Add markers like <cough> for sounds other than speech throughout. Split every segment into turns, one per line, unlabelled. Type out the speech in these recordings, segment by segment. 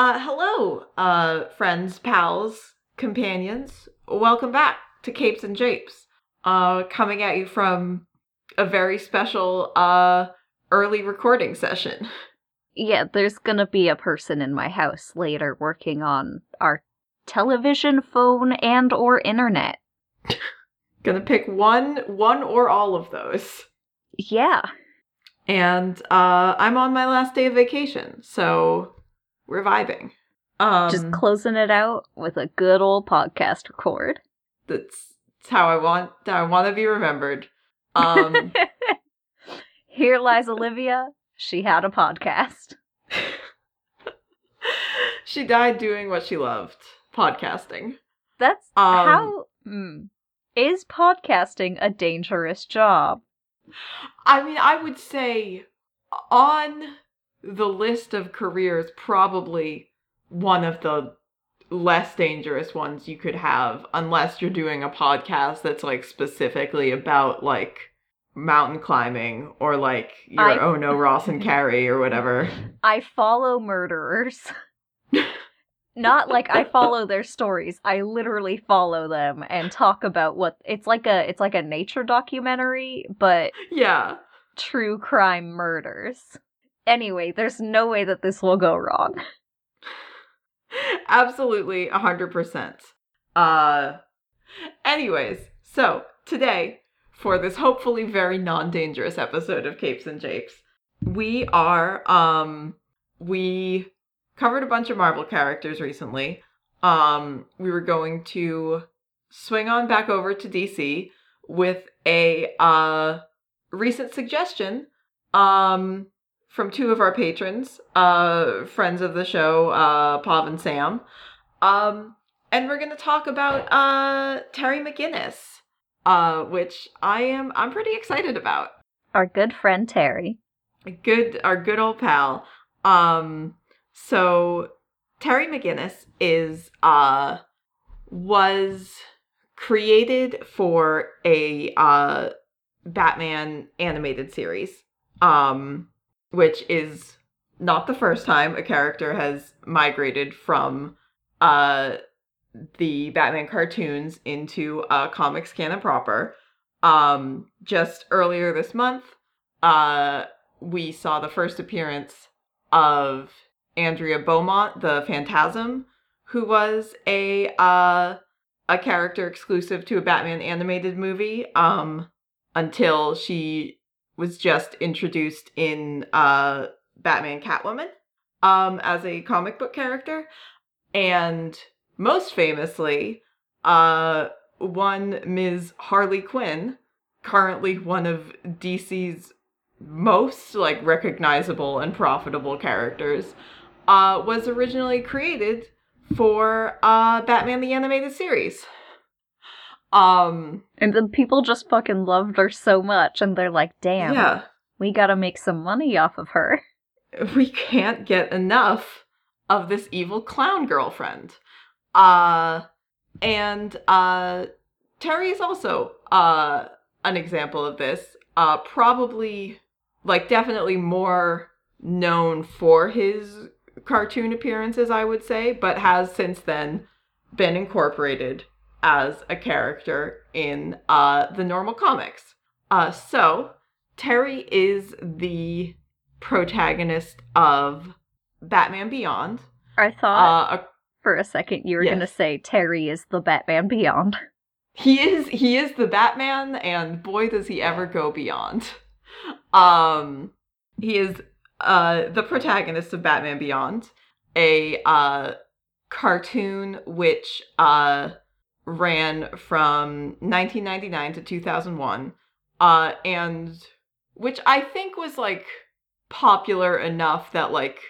Uh, hello, uh, friends, pals, companions. Welcome back to Capes and Japes. Uh, coming at you from a very special, uh, early recording session.
Yeah, there's gonna be a person in my house later working on our television, phone, and or internet. <laughs>
Gonna pick one, one or all of those.
Yeah.
And, uh, I'm on my last day of vacation, so we're vibing. Um,
Just closing it out with a good old podcast record.
that's, that's how I want, how I want to be remembered. Um, <laughs>
Here lies Olivia. She had a podcast. <laughs>
she died doing what she loved, podcasting.
That's
Um,
how. Hmm. Is podcasting a dangerous job?
I mean, I would say on the list of careers, probably one of the less dangerous ones you could have, unless you're doing a podcast that's like specifically about like mountain climbing or like your
I-
Oh No Ross and Carrie or whatever. <laughs>
I follow murderers. <laughs> Not like I follow their stories. I literally follow them and talk about what it's like a it's like a nature documentary, but
Yeah.
true crime murders. Anyway, there's no way that this will go wrong.
Absolutely, 100%. Uh, anyways, so today, for this hopefully very non dangerous episode of Capes and Japes, we are, um, we covered a bunch of Marvel characters recently. Um, we were going to swing on back over to DC with a, uh, recent suggestion, um, from two of our patrons, uh, friends of the show, uh, Pav and Sam. Um, and we're gonna talk about uh Terry McGinnis, uh, which I am I'm pretty excited about.
Our good friend Terry.
Good, our good old pal. Um, so Terry McGinnis is uh was created for a uh Batman animated series. Um, which is not the first time a character has migrated from uh the Batman cartoons into uh comics canon proper. Um just earlier this month, uh we saw the first appearance of Andrea Beaumont, the Phantasm, who was a uh a character exclusive to a Batman animated movie um until she was just introduced in uh Batman Catwoman um as a comic book character and most famously uh one Ms. Harley Quinn currently one of DC's most like recognizable and profitable characters uh was originally created for uh Batman the animated series um
And then people just fucking loved her so much and they're like, damn,
yeah
we gotta make some money off of her. <laughs>
we can't get enough of this evil clown girlfriend. Uh and uh Terry is also uh an example of this. Uh probably like definitely more known for his cartoon appearances, I would say, but has since then been incorporated as a character in uh the normal comics. Uh so Terry is the protagonist of Batman Beyond.
I thought
Uh, a-
for a second you were
yes.
gonna say Terry is the Batman Beyond. <laughs>
he is he is the Batman, and boy does he ever go beyond. Um, he is uh the protagonist of Batman Beyond, a uh cartoon which uh ran from 1999 to 2001, uh, and which I think was like popular enough that like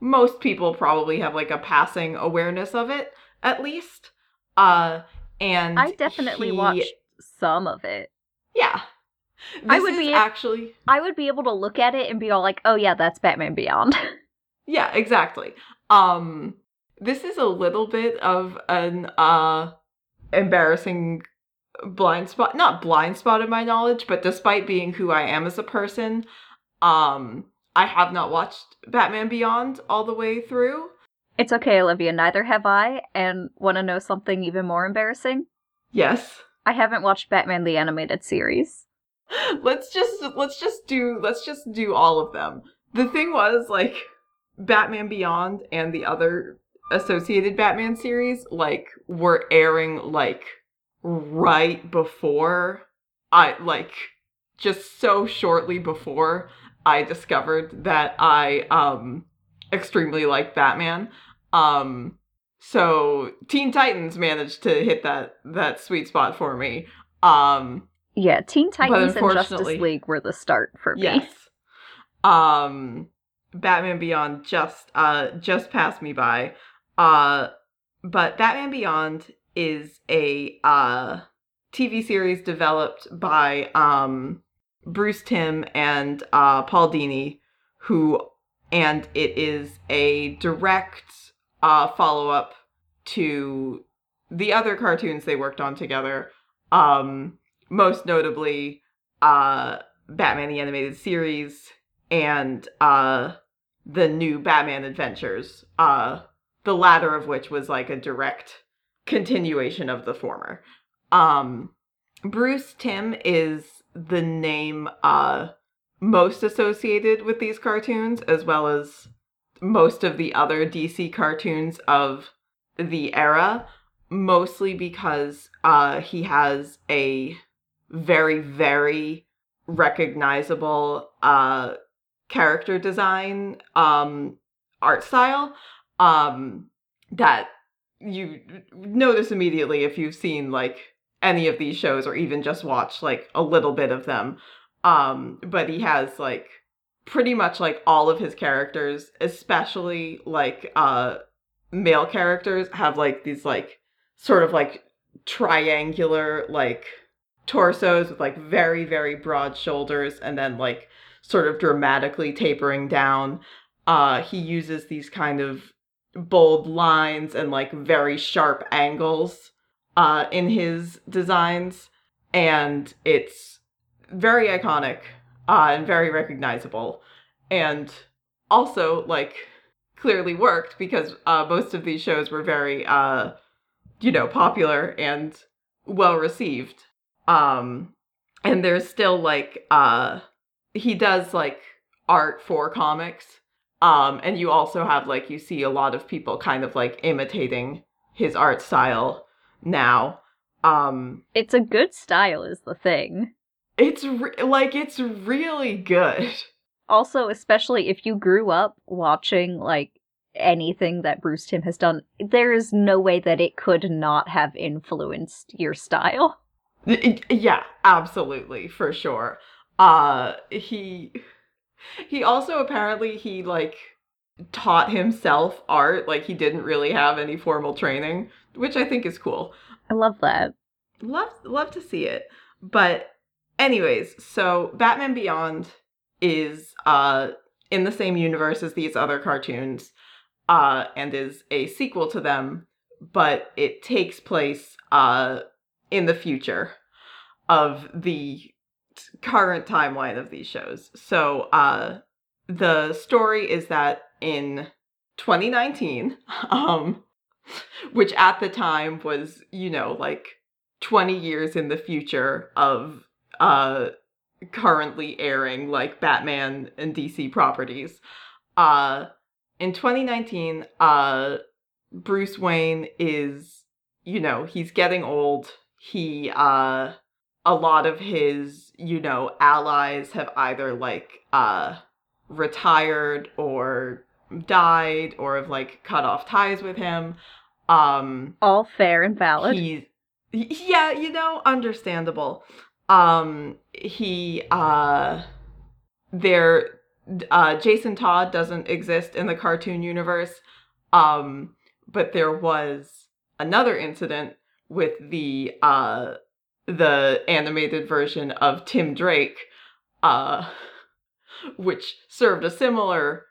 most people probably have like a passing awareness of it at least. Uh, and
I definitely
he-
watched some of it.
Yeah,
I would
is
be-
actually
I would be able to look at it and be all like, "Oh yeah, that's Batman Beyond." <laughs>
Yeah, exactly. Um this is a little bit of an uh embarrassing blind spot not blind spot in my knowledge, but despite being who I am as a person, um I have not watched Batman Beyond all the way through.
It's okay, Olivia. Neither have I. And want to know something even more embarrassing?
Yes.
I haven't watched Batman the Animated Series. <laughs>
let's just let's just do let's just do all of them. The thing was like Batman Beyond and the other associated Batman series like were airing like right before I like just so shortly before I discovered that I um extremely like Batman. Um so Teen Titans managed to hit that that sweet spot for me. Um
Yeah, Teen Titans and Justice League were the start for me.
yes. Um Batman Beyond just uh just passed me by. Uh but Batman Beyond is a uh TV series developed by um Bruce Timm and uh Paul Dini who and it is a direct uh follow-up to the other cartoons they worked on together. Um most notably uh Batman the Animated Series and uh the new Batman Adventures. Uh the latter of which was like a direct continuation of the former. Um Bruce Timm is the name uh most associated with these cartoons as well as most of the other DC cartoons of the era mostly because uh he has a very very recognizable uh character design um art style um that you notice immediately if you've seen like any of these shows or even just watched like a little bit of them. Um but he has like pretty much like all of his characters especially like uh male characters have like these like sort of like triangular like torsos with like very very broad shoulders and then like sort of dramatically tapering down. Uh he uses these kind of bold lines and like very sharp angles uh in his designs and it's very iconic uh and very recognizable and also like clearly worked because uh most of these shows were very uh you know popular and well received um and there's still like uh he does like art for comics um and you also have like you see a lot of people kind of like imitating his art style now um
It's a good style, is the thing.
it's re- like it's really good
Also, especially if you grew up watching like anything that Bruce Timm has done, there is no way that it could not have influenced your style.
Yeah, absolutely, for sure. Uh he he also apparently he like taught himself art, like he didn't really have any formal training, which I think is cool.
I love that.
Love love to see it. But anyways, so Batman Beyond is uh in the same universe as these other cartoons uh and is a sequel to them, but it takes place uh in the future of the current timeline of these shows. So uh the story is that in 2019 <laughs> um which at the time was, you know, like 20 years in the future of uh currently airing like Batman and DC properties. Uh in 2019, uh Bruce Wayne is, you know, he's getting old. He uh a lot of his, you know, allies have either like uh retired or died or have like cut off ties with him. Um
All fair and valid.
he yeah you know understandable um he uh there uh jason todd doesn't exist in the cartoon universe um but there was another incident with the uh the animated version of tim drake uh which served a similar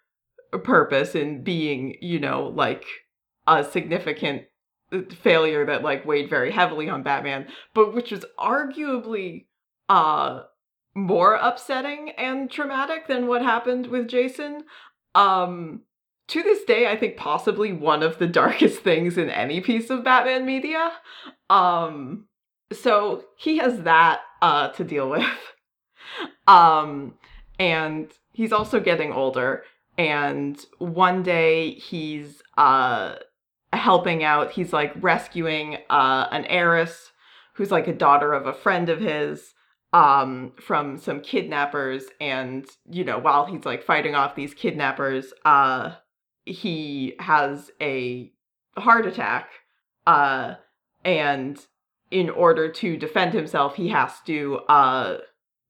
purpose in being you know like a significant failure that like weighed very heavily on Batman, but which was arguably uh more upsetting and traumatic than what happened with Jason. Um to this day, I think possibly one of the darkest things in any piece of Batman media. Um, so he has that uh, to deal with. <laughs> Um, and he's also getting older. And one day he's uh, helping out. He's like rescuing uh, an heiress who's like a daughter of a friend of his um from some kidnappers and you know while he's like fighting off these kidnappers uh he has a heart attack uh and in order to defend himself he has to uh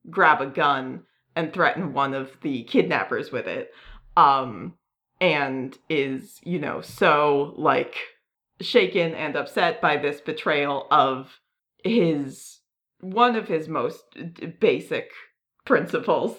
grab a gun and threaten one of the kidnappers with it um and is you know so like shaken and upset by this betrayal of his one of his most basic principles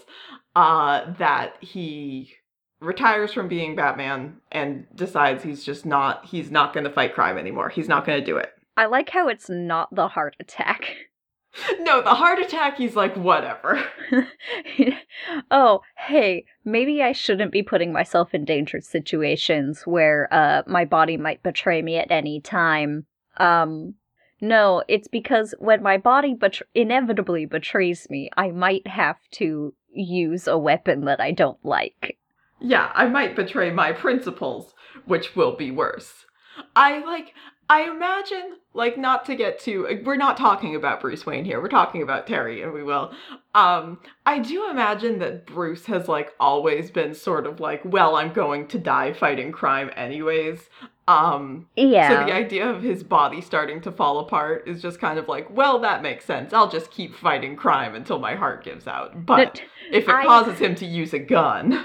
uh that he retires from being Batman and decides he's just not he's not going to fight crime anymore. He's not going to do it.
I like how it's not the heart attack. <laughs>
no, the heart attack he's like whatever. <laughs>
oh, hey, maybe I shouldn't be putting myself in dangerous situations where uh my body might betray me at any time. Um no, it's because when my body bet- inevitably betrays me, I might have to use a weapon that I don't like.
Yeah, I might betray my principles, which will be worse. I like I imagine like not to get too we're not talking about Bruce Wayne here. We're talking about Terry and we will. Um I do imagine that Bruce has like always been sort of like, well, I'm going to die fighting crime anyways. Um
Yeah.
so the idea of his body starting to fall apart is just kind of like, well, that makes sense. I'll just keep fighting crime until my heart gives out. But
But
if it
I-
causes him to use a gun,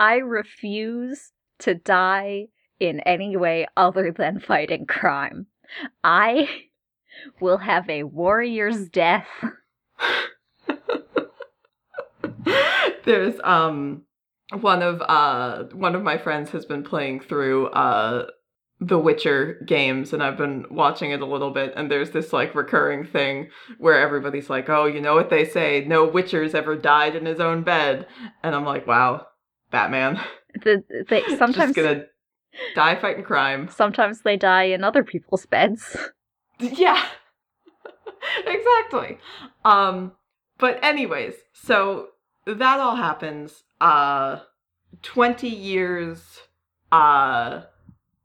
I refuse to die in any way other than fighting crime. I will have a warrior's death. <laughs>
there's um one of uh one of my friends has been playing through uh the Witcher games and I've been watching it a little bit and there's this like recurring thing where everybody's like, "Oh, you know what they say, no Witcher's ever died in his own bed." And I'm like, "Wow, Batman.
The, they, <laughs> sometimes
Just to die fighting crime."
sometimes they die in other people's beds. <laughs>
Yeah. <laughs> exactly. Um but anyways, so that all happens uh 20 years uh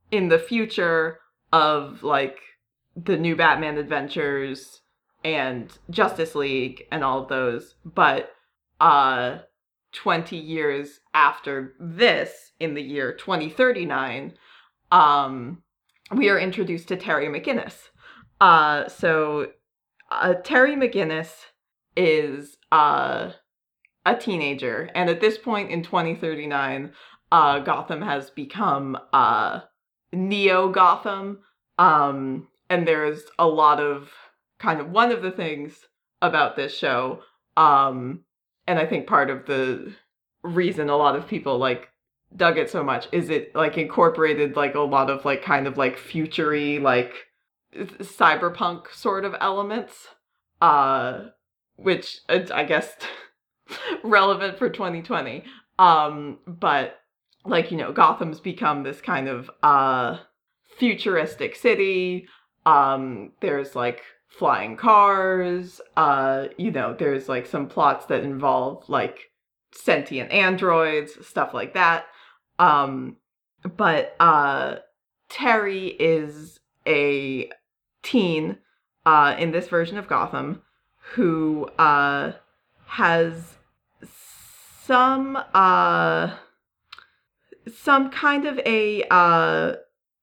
in the future of like the new Batman adventures and Justice League and all of those, but uh 20 years after this in the year 2039 um we are introduced to Terry McGinnis. Uh, so uh, Terry McGinnis is uh, a teenager, and at this point in 2039, uh, Gotham has become uh, Neo Gotham. Um, and there's a lot of kind of one of the things about this show, um, and I think part of the reason a lot of people like dug it so much is it like incorporated like a lot of like kind of like futury like cyberpunk sort of elements uh which is, i guess <laughs> relevant for 2020 um but like you know gotham's become this kind of uh futuristic city. Um there's like flying cars uh you know there's like some plots that involve like sentient androids stuff like that um but uh terry is a teen uh, in this version of Gotham who uh, has some uh, some kind of a uh,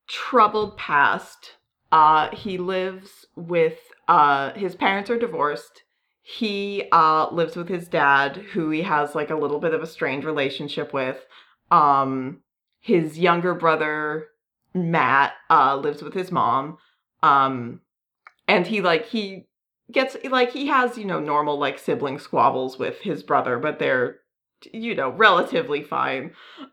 troubled past. Uh, he lives with uh, his parents are divorced. He uh, lives with his dad, who he has like a little bit of a strained relationship with. Um, his younger brother Matt uh, lives with his mom. Um, and he like he gets like he has you know normal like sibling squabbles with his brother, but they're you know relatively fine.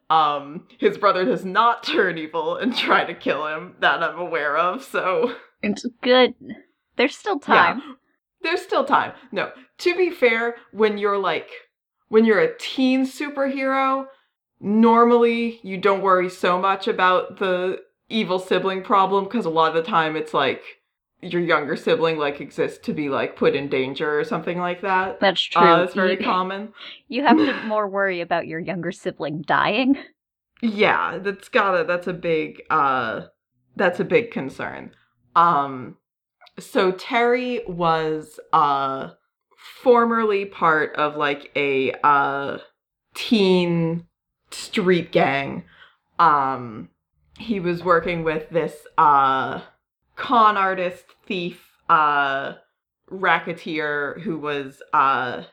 Um, his brother does not <laughs> turn evil and try to kill him that I'm aware of. So
It's good. There's still time.
yeah, there's still time. No, to be fair, when you're like when you're a teen superhero, normally you don't worry so much about the evil sibling problem because a lot of the time it's like your younger sibling like exists to be like put in danger or something like that.
That's true.
Uh, it's very
you, <laughs>
common.
You have to <laughs> more worry about your younger sibling dying.
Yeah, that's gotta that's a big uh that's a big concern. Um so Terry was uh formerly part of like a uh teen street gang. Um he was working with this uh con artist, thief, uh racketeer who was uh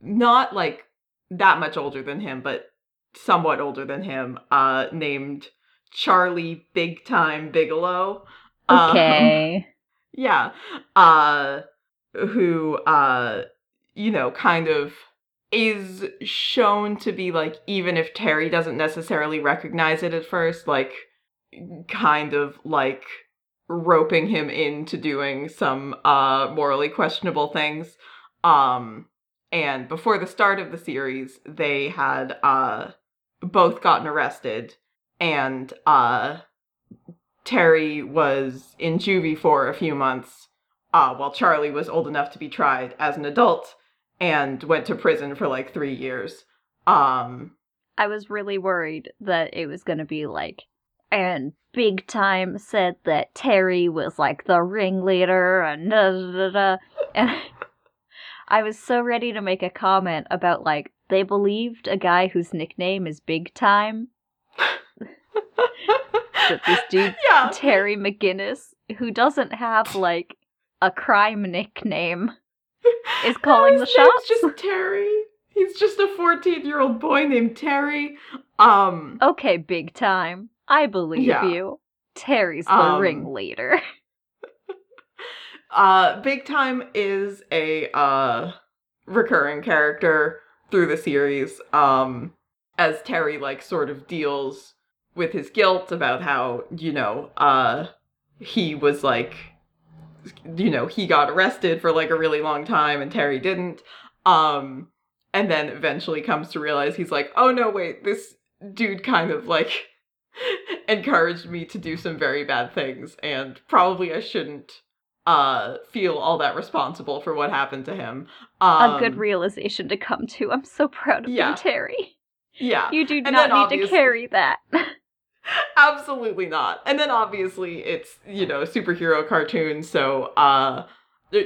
not like that much older than him, but somewhat older than him, uh named Charlie Big Time Bigelow. Um,
Okay.
Yeah. Uh who uh you know kind of is shown to be like even if Terry doesn't necessarily recognize it at first like kind of like roping him into doing some uh morally questionable things um and before the start of the series they had uh both gotten arrested and uh Terry was in juvie for a few months, uh, while Charlie was old enough to be tried as an adult and went to prison for like three years. Um,
I was really worried that it was going to be like, and Big Time said that Terry was like the ringleader and da da da. And <laughs> I was so ready to make a comment about like, they believed a guy whose nickname is Big Time. That this dude,
yeah,
Terry McGinnis, who doesn't have like a crime nickname, is <laughs> calling
No,
the shots.
just Terry. He's just a 14 year old boy named Terry. Um,
Okay, Big Time. I believe
Yeah.
you. Terry's the
Um,
ringleader. <laughs>
Uh, Big Time is a uh recurring character through the series. Um, as Terry like sort of deals with his guilt about how you know uh he was like you know he got arrested for like a really long time and Terry didn't. Um, and then eventually comes to realize he's like, oh no, wait, this dude kind of like <laughs> encouraged me to do some very bad things and probably I shouldn't uh feel all that responsible for what happened to him. Um,
a good realization to come to. I'm so proud of
yeah.
you, Terry.
yeah,
You do
And
not need to carry that. <laughs>
absolutely not. And then obviously it's you know superhero cartoon, so uh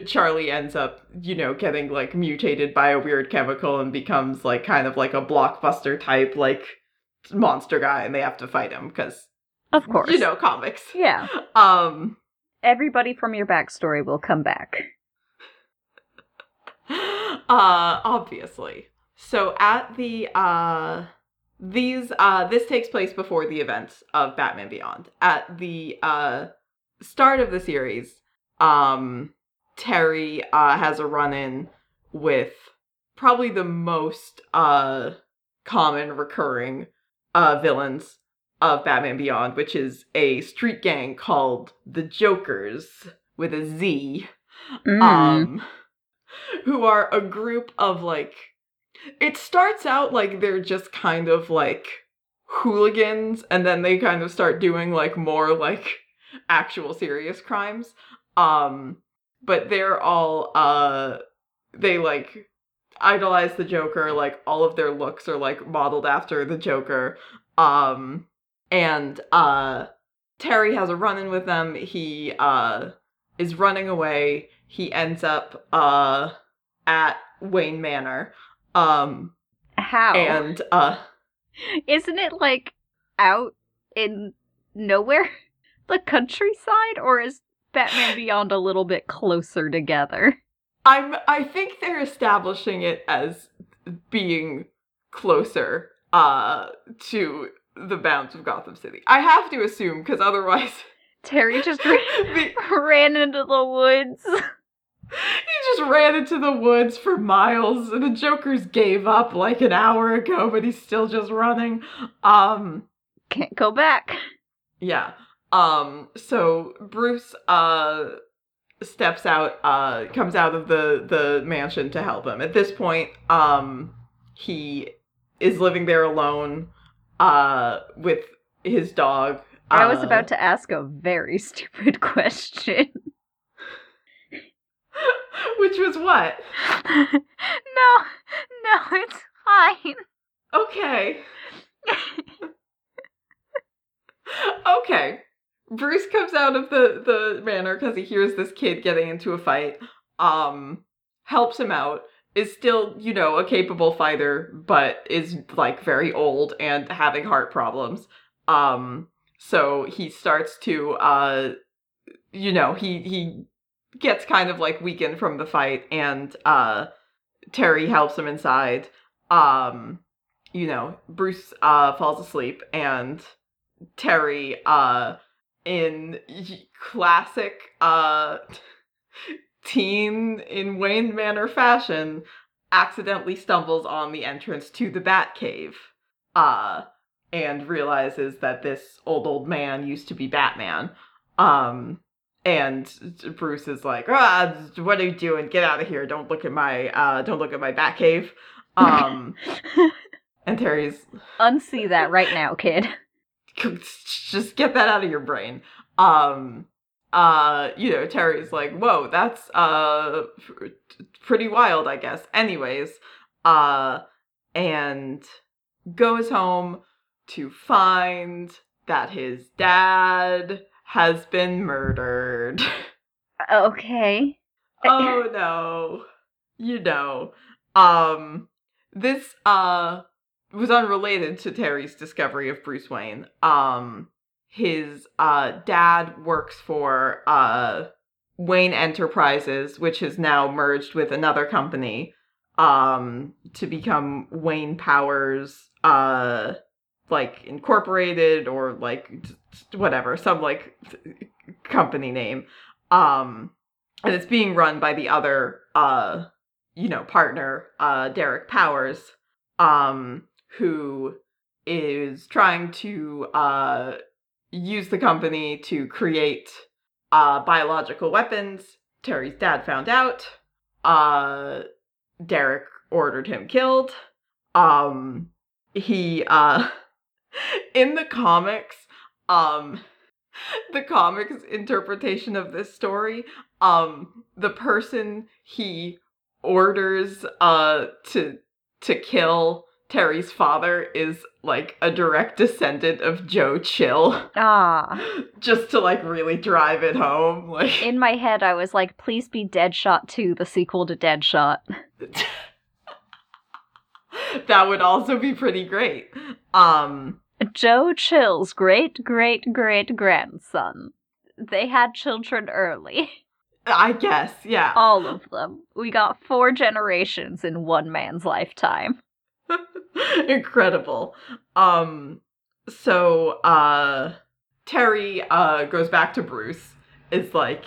Charlie ends up you know getting like mutated by a weird chemical and becomes like kind of like a blockbuster type like monster guy, and they have to fight him because
of course.
you know comics.
Yeah.
Um.
Everybody from your backstory will come back. <laughs>
uh obviously so at the uh these uh this takes place before the events of batman beyond at the uh start of the series um terry uh has a run-in with probably the most uh common recurring uh villains of batman beyond which is a street gang called the jokers with a z
Mm.
um who are a group of like it starts out like they're just kind of like hooligans and then they kind of start doing like more like actual serious crimes. Um but they're all uh they like idolize the joker like all of their looks are like modeled after the joker. Um and uh terry has a run-in with them. He uh is running away. He ends up uh at Wayne Manor. Um
How?
and uh
Isn't it like out in nowhere? <laughs> The countryside? Or is Batman <sighs> Beyond a little bit closer together?
I'm I think they're establishing it as being closer uh to the bounds of Gotham City. I have to assume cuz otherwise
Terry just <laughs> ran,
the,
ran into the woods. <laughs>
just ran into the woods for miles and the Joker's gave up like an hour ago but he's still just running. Um
Can't go back.
Yeah. Um so Bruce uh steps out uh comes out of the the mansion to help him. At this point, um he is living there alone. uh with his dog.
I was
uh,
about to ask a very <laughs> stupid question. <laughs>
Which was what? <laughs>
no, no, it's fine.
Okay. <laughs> okay. Bruce comes out of the the manor because he hears this kid getting into a fight. Um, helps him out. Is still, you know, a capable fighter, but is like very old and having heart problems. Um, so he starts to, uh, you know, he he gets kind of like weakened from the fight, and uh, Terry helps him inside. Um, you know, Bruce uh falls asleep, and Terry uh in classic uh teen in Wayne Manor fashion accidentally stumbles on the entrance to the Bat Cave uh and realizes that this old old man used to be Batman um and Bruce is like ah what are you doing get out of here don't look at my uh don't look at my Bat Cave <laughs> um and Terry's
Unsee that right now, kid. <laughs>
just get that out of your brain. Um, uh, you know, Terry's like, whoa, that's uh pretty wild, I guess. Anyways, uh, and goes home to find that his dad has been murdered.
Okay. <laughs>
oh no. You know. Um this uh was unrelated to Terry's discovery of Bruce Wayne. Um his uh dad works for uh Wayne Enterprises, which has now merged with another company um to become Wayne Powers uh like incorporated or like whatever, some like company name. Um and it's being run by the other uh you know partner uh Derek Powers um who is trying to uh use the company to create uh biological weapons. Terry's dad found out. Uh Derek ordered him killed. Um he uh in the comics um the comics interpretation of this story um the person he orders uh to to kill Terry's father is like a direct descendant of Joe Chill
Ah. <laughs>
just to like really drive it home like
In my head, I was like, please be Deadshot 2, the sequel to Deadshot. <laughs>
that would also be pretty great um
Joe Chill's great great great grandson. They had children early.
I guess yeah
All of them. We got four generations in one man's lifetime. <laughs>
incredible um so uh terry uh goes back to bruce is like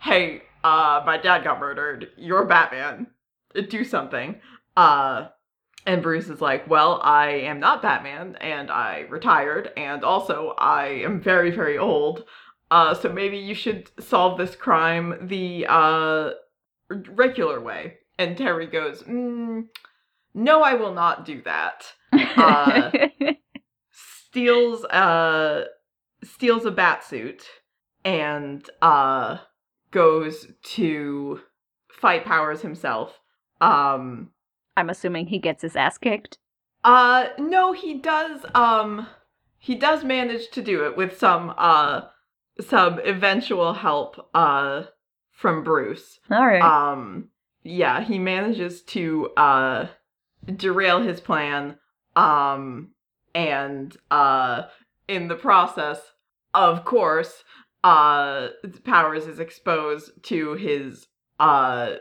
hey uh my dad got murdered you're batman do something uh and bruce is like well i am not batman and i retired and also i am very very old. Uh so maybe you should solve this crime the uh regular way. And terry goes mm, no i will not do that. Uh, <laughs> steals uh steals a bat suit and uh goes to fight powers himself um
I'm assuming he gets his ass kicked.
uh no he does um he does manage to do it with some uh some eventual help uh from Bruce
Alright.
um yeah he manages to uh derail his plan um and uh in the process of course uh powers is exposed to his uh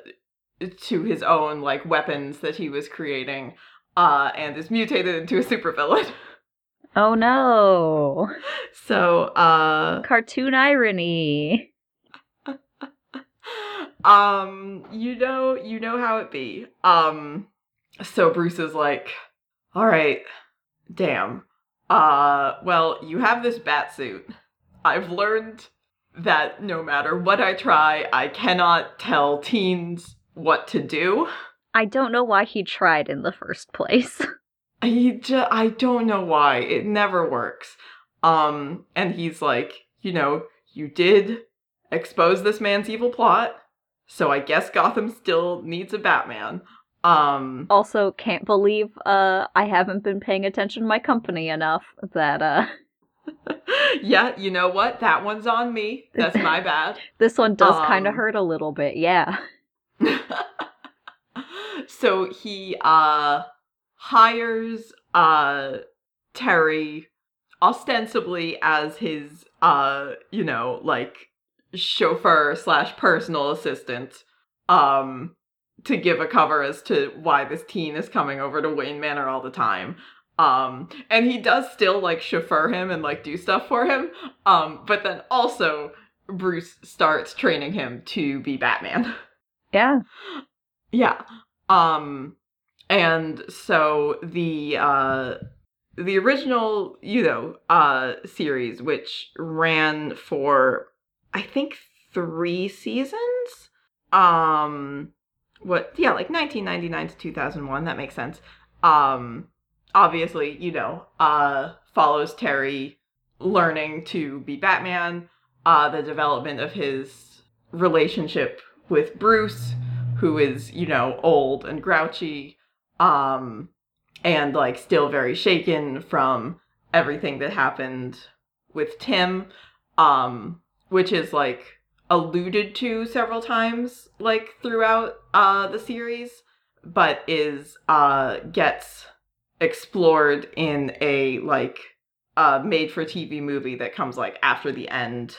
to his own like weapons that he was creating uh and is mutated into a supervillain
oh no. <laughs>
so uh
Cartoon irony. <laughs>
um you know you know how it be um so bruce is like all right damn uh well you have this bat suit i've learned that no matter what i try i cannot tell teens what to do
I don't know why he tried in the first place. <laughs>
he ju- I don't know why it never works. Um, and he's like, you know, you did expose this man's evil plot, so I guess Gotham still needs a Batman. Um,
Also, can't believe uh I haven't been paying attention to my company enough that uh <laughs>
yeah, you know what? That one's on me. That's my <laughs> bad.
this one does kind of
Um,
hurt a little bit. Yeah. <laughs>
so he uh hires uh Terry ostensibly as his uh you know like chauffeur slash personal assistant um to give a cover as to why this teen is coming over to Wayne Manor all the time. Um and he does still like chauffeur him and like do stuff for him. Um but then also Bruce starts training him to be Batman. <laughs>
Yeah.
Yeah. Um and so the uh the original, you know, uh series which ran for I think 3 seasons. Um what yeah, like 1999 to 2001, that makes sense. Um obviously, you know, uh follows Terry learning to be Batman, uh the development of his relationship with Bruce who is, you know, old and grouchy, um, and like still very shaken from everything that happened with Tim, um, which is like alluded to several times, like throughout uh the series, but is uh gets explored in a like uh made for TV movie that comes like after the end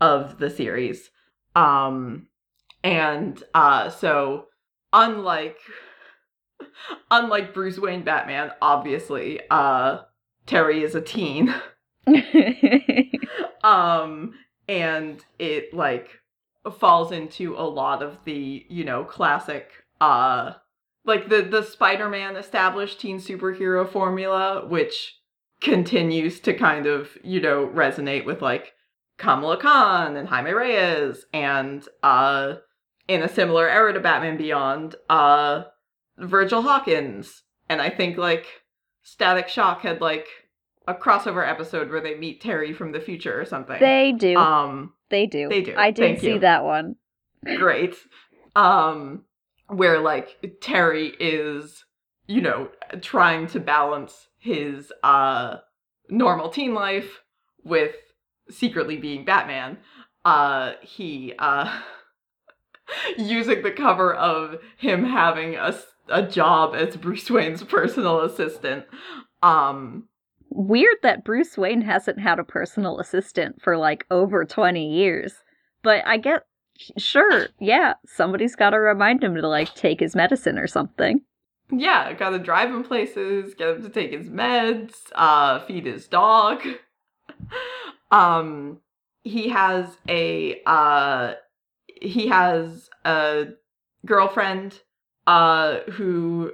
of the series. Um and uh so unlike unlike Bruce Wayne Batman, obviously, uh Terry is a teen. <laughs> um and it like falls into a lot of the, you know, classic uh like the the Spider-Man established teen superhero formula which continues to kind of, you know, resonate with like Kamala Khan and Jaime Reyes and uh in a similar era to Batman Beyond, uh Virgil Hawkins. And I think like Static Shock had like a crossover episode where they meet Terry from the future or something.
they do.
um
they do.
they do.
I did see
you.
that one.
great. Um where like Terry is, you know, trying to balance his uh normal teen life with secretly being Batman. Uh he uh <laughs> using the cover of him having a, a job as Bruce Wayne's personal assistant. Um
Weird that Bruce Wayne hasn't had a personal assistant for like over 20 years. But I get sure, yeah, somebody's got to remind him to like take his medicine or something.
yeah, gotta drive him places, get him to take his meds, uh, feed his dog. <laughs> um, he has a uh, he has a girlfriend uh who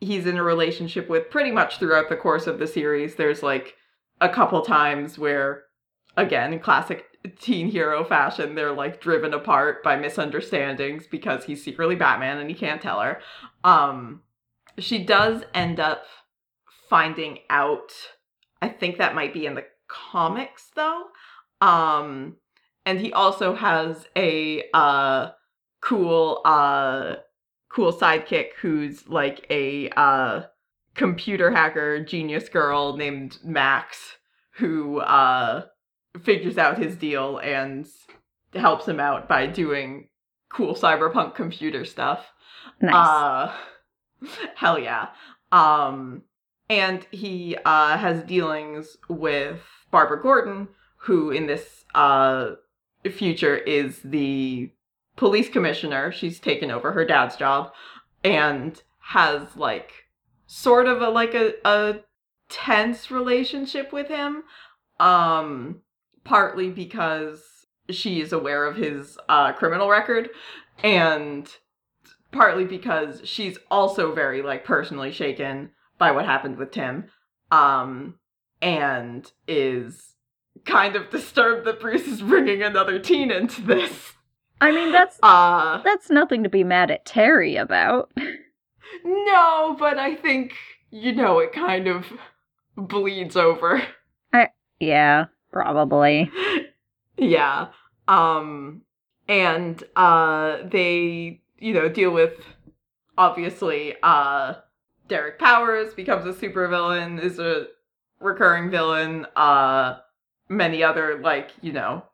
he's in a relationship with pretty much throughout the course of the series. There's like a couple times where, again, classic teen hero fashion, they're like driven apart by misunderstandings because he's secretly Batman and he can't tell her. Um, she does end up finding out. I think that might be in the comics though. Um, and he also has a uh cool uh cool sidekick who's like a uh computer hacker genius girl named Max who uh figures out his deal and helps him out by doing cool cyberpunk computer stuff.
Nice.
Uh <laughs> hell yeah. Um and he uh has dealings with Barbara Gordon who in this uh future is the police commissioner. She's taken over her dad's job and has like sort of a like a, a tense relationship with him. Um partly because she is aware of his uh criminal record and partly because she's also very like personally shaken by what happened with Tim um and is kind of disturbed that Bruce is bringing another teen into this
I mean, that's
uh
that's nothing to be mad at Terry about.
no but I think you know it kind of bleeds over.
I, Yeah, probably.
yeah. Um and uh they, you know, deal with obviously uh Derek Powers becomes a supervillain, is a recurring villain, uh many other like, you know,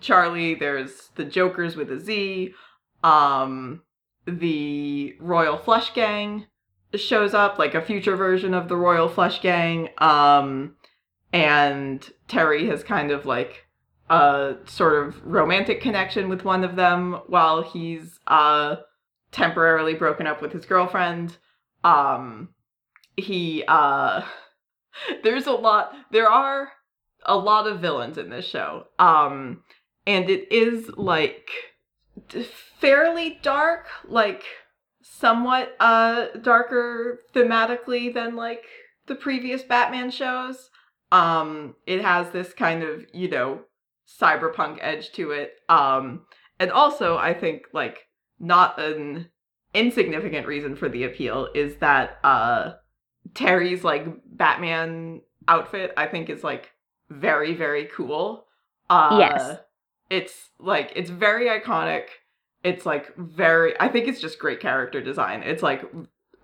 Charlie, there's the Jokers with a Z, um the Royal Flush Gang shows up, like a future version of the Royal Flush Gang. Um and Terry has kind of like a sort of romantic connection with one of them while he's uh temporarily broken up with his girlfriend. Um he uh <laughs> there's a lot there are a lot of villains in this show. Um and it is like fairly dark, like somewhat uh darker thematically than like the previous Batman shows. Um, it has this kind of, you know, cyberpunk edge to it. Um, and also I think like not an insignificant reason for the appeal is that uh Terry's like Batman outfit I think is like very very cool. Uh
Yes.
It's like it's very iconic. It's like very I think it's just great character design. It's like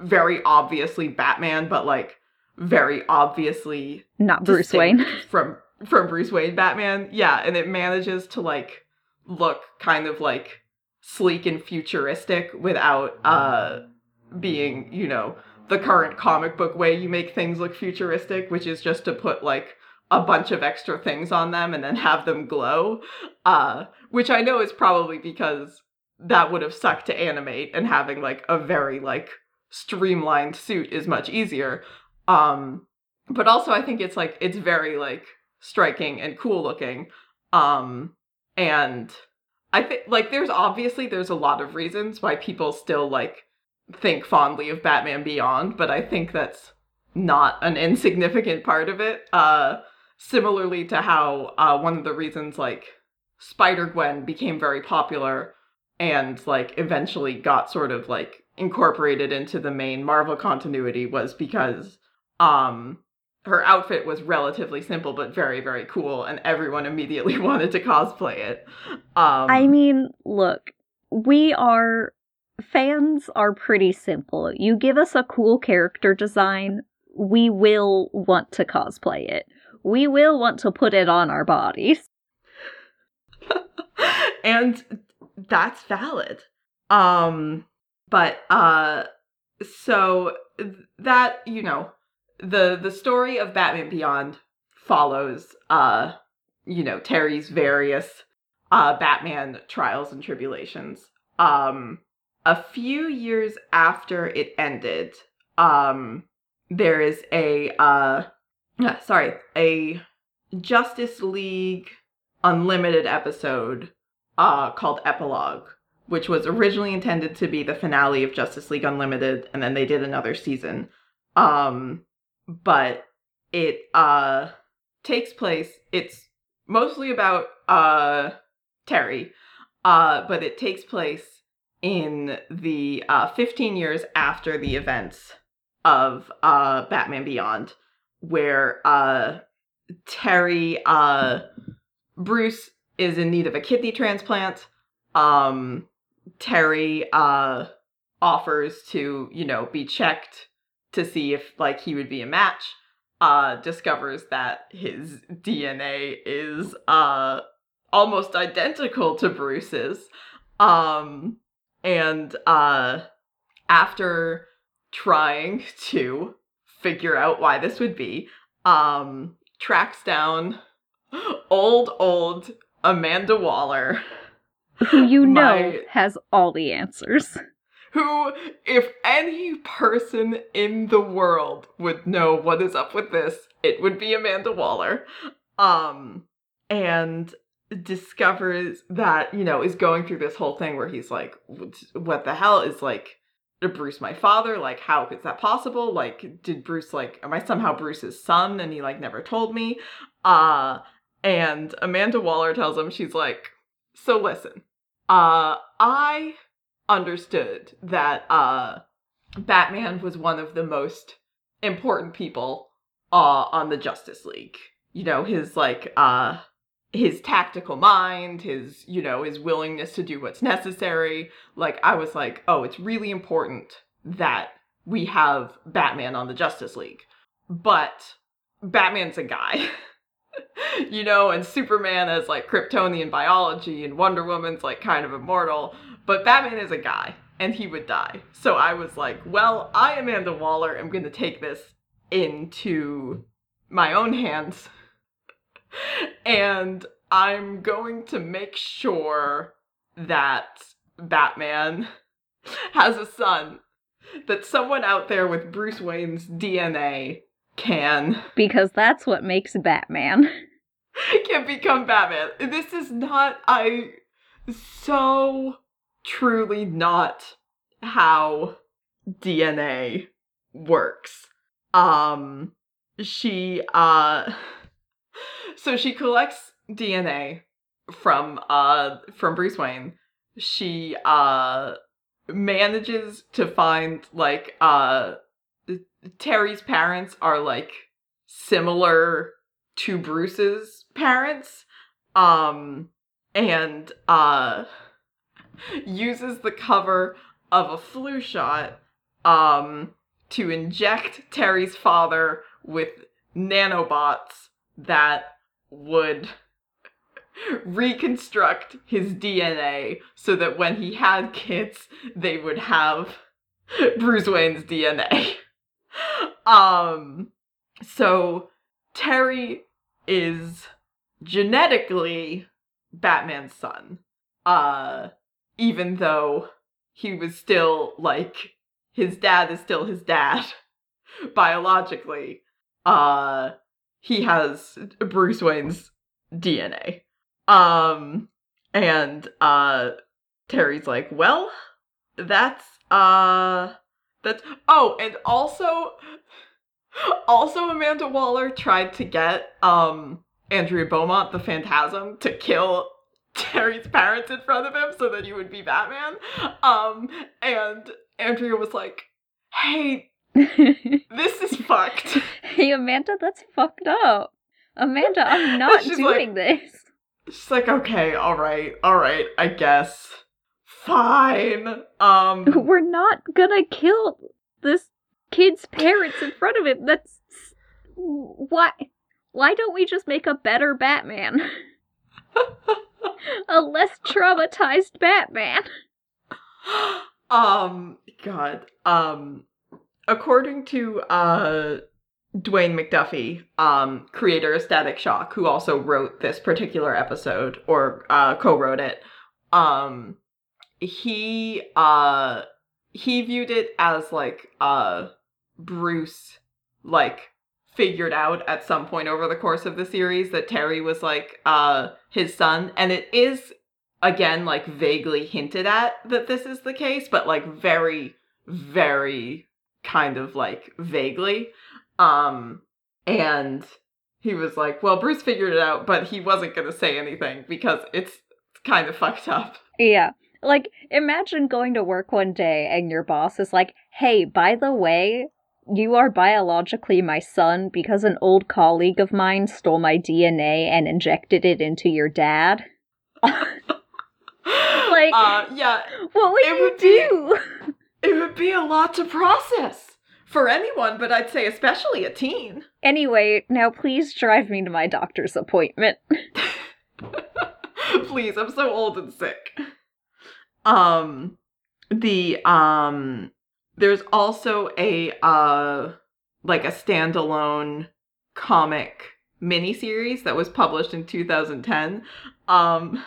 very obviously Batman but like very obviously
Not Bruce Wayne. <laughs>
from from Bruce Wayne Batman. Yeah, and it manages to like look kind of like sleek and futuristic without uh being, you know, the current comic book way you make things look futuristic, which is just to put like a bunch of extra things on them and then have them glow. Uh which I know is probably because that would have sucked to animate and having like a very like streamlined suit is much easier. Um but also I think it's like it's very like striking and cool looking. Um and I think like there's obviously there's a lot of reasons why people still like think fondly of Batman Beyond, but I think that's not an insignificant part of it. Uh similarly to how uh one of the reasons like Spider-Gwen became very popular and like eventually got sort of like incorporated into the main Marvel continuity was because um her outfit was relatively simple but very very cool and everyone immediately <laughs> wanted to cosplay it um
I mean, look, we are fans are pretty simple. You give us a cool character design, we will want to cosplay it. We will want to put it on our bodies. <laughs>
and that's valid um but uh so that you know the the story of batman beyond follows uh you know terry's various uh batman trials and tribulations um a few years after it ended um there is a uh sorry a justice league unlimited episode uh called epilogue which was originally intended to be the finale of justice league unlimited and then they did another season. Um but it uh takes place it's mostly about uh terry uh but it takes place in the uh 15 years after the events of uh batman beyond where uh terry uh bruce is in need of a kidney transplant um terry uh offers to you know be checked to see if like he would be a match uh discovers that his dna is uh almost identical to bruce's um and uh after trying <laughs> to figure out why this would be um tracks down old old amanda waller
Who you know
My-
has all the answers.
who, if any person in the world would know what is up with this, it would be Amanda Waller. Um, and discovers that, you know, is going through this whole thing where he's like, "What- what the hell is like, Bruce my father? Like, how is that possible? Like, did Bruce, like, am I somehow Bruce's son? And he, like, never told me. Uh, and Amanda Waller tells him, she's like, so listen, uh, I understood that uh Batman was one of the most important people uh, on the Justice League. You know, his like uh his tactical mind, his, you know, his willingness to do what's necessary. Like I was like, "Oh, it's really important that we have Batman on the Justice League." But Batman's a guy. <laughs> you know, and Superman has like Kryptonian biology and Wonder Woman's like kind of immortal, but Batman is a guy and he would die. So I was like, well, I, Amanda Waller, am going to take this into my own hands. <laughs> and I'm going to make sure that Batman has a son. That someone out there with Bruce Wayne's DNA can.
Because that's what makes Batman. <laughs>
can become Batman. This is not. I. So truly not how DNA works. Um she uh so she collects DNA from uh from Bruce Wayne. She uh manages to find like uh Terry's parents are like similar to Bruce's parents. Um and uh uses the cover of a flu shot um, to inject Terry's father with nanobots that would <laughs> reconstruct his DNA so that when he had kids, they would have <laughs> Bruce Wayne's DNA. <laughs> um, so Terry is genetically Batman's son. Uh, even though he was still like his dad is still his dad biologically uh he has bruce wayne's dna um and uh terry's like well that's uh that's oh and also also amanda waller tried to get um andrea beaumont the phantasm to kill Terry's parents in front of him so that he would be Batman. Um, and Andrea was like, hey, <laughs> this is fucked.
Hey, Amanda, that's fucked up. Amanda, I'm <laughs> not doing like, this.
She's like, okay, all right, all right, I guess. Fine. Um, <laughs>
we're not gonna kill this kid's parents in front of him. That's why. Why don't we just make a better Batman? a less traumatized Batman. <gasps>
Um, God. Um, according to uh Dwayne McDuffie, um, creator of Static Shock, who also wrote this particular episode or uh, co-wrote it, um, he uh he viewed it as like uh Bruce like figured out at some point over the course of the series that Terry was like uh his son. And it is again like vaguely hinted at that this is the case but like very very kind of like vaguely um and he was like well Bruce figured it out but he wasn't going to say anything because it's kind of fucked up.
Yeah. Like imagine going to work one day and your boss is like, "Hey, by the way, you are biologically my son because an old colleague of mine stole my DNA and injected it into your dad. <laughs> <laughs> like,
uh, yeah,
what would you would do?
Be, it would be a lot to process for anyone, but I'd say especially a teen.
Anyway, now please drive me to my doctor's appointment. <laughs>
please, I'm so old and sick. Um, the um there's also a uh like a standalone comic miniseries that was published in 2010 um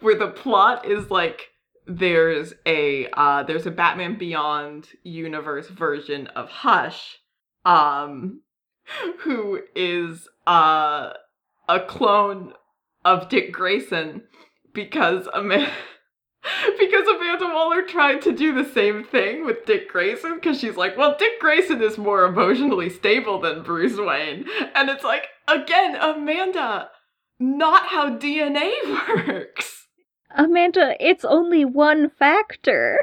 where the plot is like there's a uh there's a Batman Beyond universe version of Hush um <laughs> who is uh a clone of Dick Grayson because a man <laughs> because Amanda Waller tried to do the same thing with Dick Grayson because she's like, well, Dick Grayson is more emotionally stable than Bruce Wayne. And it's like, again, Amanda, not how DNA <laughs> works.
Amanda, it's only one factor.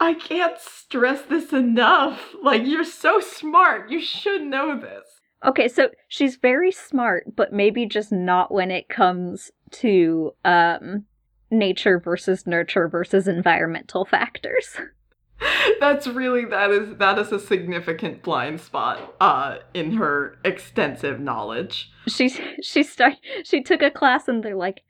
I can't stress this enough. Like, you're so smart. You should know this.
Okay, so she's very smart, but maybe just not when it comes to um nature versus nurture versus environmental factors. <laughs>
That's really that is that is a significant blind spot uh in her extensive knowledge.
She she start she took a class and they're like,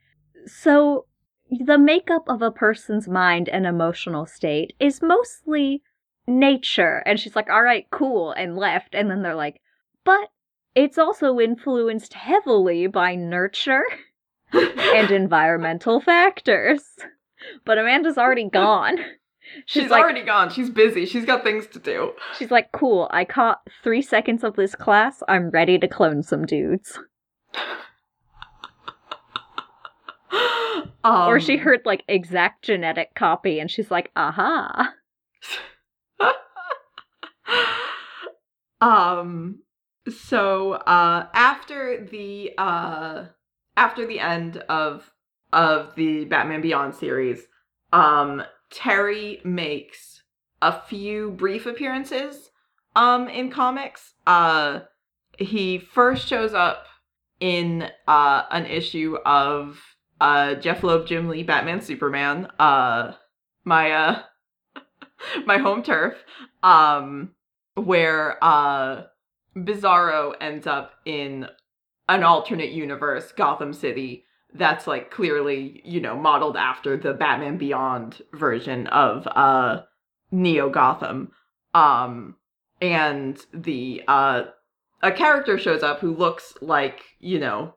so the makeup of a person's mind and emotional state is mostly nature, and she's like, all right, cool, and left, and then they're like, but it's also influenced heavily by nurture <laughs> and environmental factors. But Amanda's already gone.
She's,
She's like,
already gone. She's busy. She's got things to do.
she's like, cool. I caught three seconds of this class. I'm ready to clone some dudes. <laughs> <gasps>
Um,
or she heard like exact genetic copy, and she's like, aha. <laughs>
um so uh after the uh after the end of of the Batman Beyond series, um Terry makes a few brief appearances um in comics. Uh he first shows up in uh an issue of uh Jeph Loeb Jim Lee Batman Superman, uh my uh <laughs> my home turf, um where uh Bizarro ends up in an alternate universe, Gotham City, that's like clearly, you know, modeled after the Batman Beyond version of uh Neo Gotham. Um and the uh a character shows up who looks like, you know,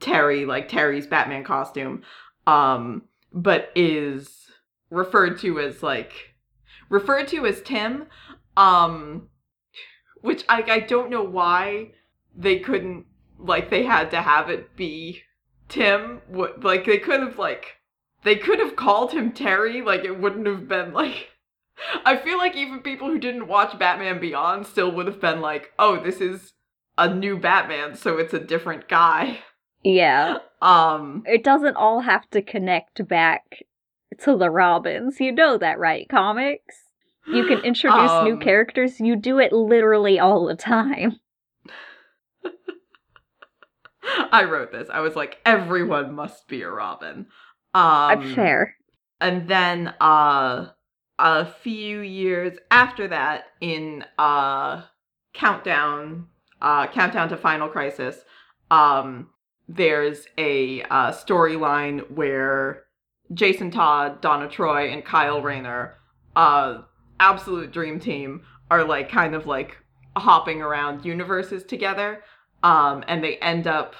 Terry, like Terry's Batman costume, um, but is referred to as like referred to as Tim, um, which I I don't know why they couldn't like they had to have it be Tim. What like they could have like they could have called him Terry. Like it wouldn't have been like. <laughs> I feel like even people who didn't watch Batman Beyond still would have been like, "Oh, this is a new Batman, so it's a different guy."
Yeah.
Um,
It doesn't all have to connect back to the Robins. You know that, right, comics? You can <gasps> introduce new
Um,
characters. You do it literally all the time. <laughs>
I wrote this. I was like, everyone must be a Robin. Um,
I'm fair.
and then uh a few years after that in uh countdown uh countdown to final crisis um there's a uh storyline where jason todd donna troy and kyle rayner uh absolute dream team are like kind of like hopping around universes together um and they end up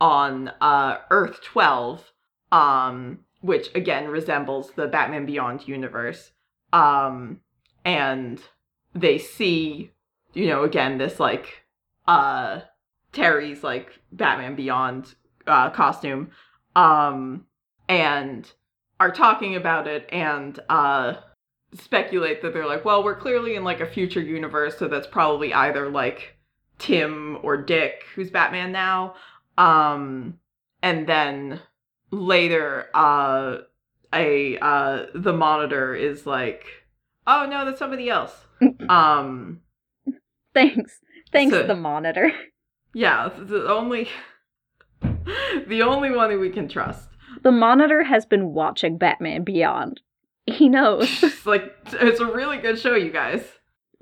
on uh earth 12 um which again resembles the Batman Beyond universe. Um, and they see, you know, again this like uh Terry's like Batman Beyond uh costume, um, and are talking about it and uh speculate that they're like, well, we're clearly in like a future universe, so that's probably either like Tim or Dick, who's Batman now. Um, and then later uh a uh the monitor is like oh no that's somebody else um
Thanks. Thanks,
So-
the monitor. <laughs>
yeah the only <laughs> the only one we can trust
The monitor has been watching Batman Beyond. He knows. <laughs>
it's like it's a really good show you guys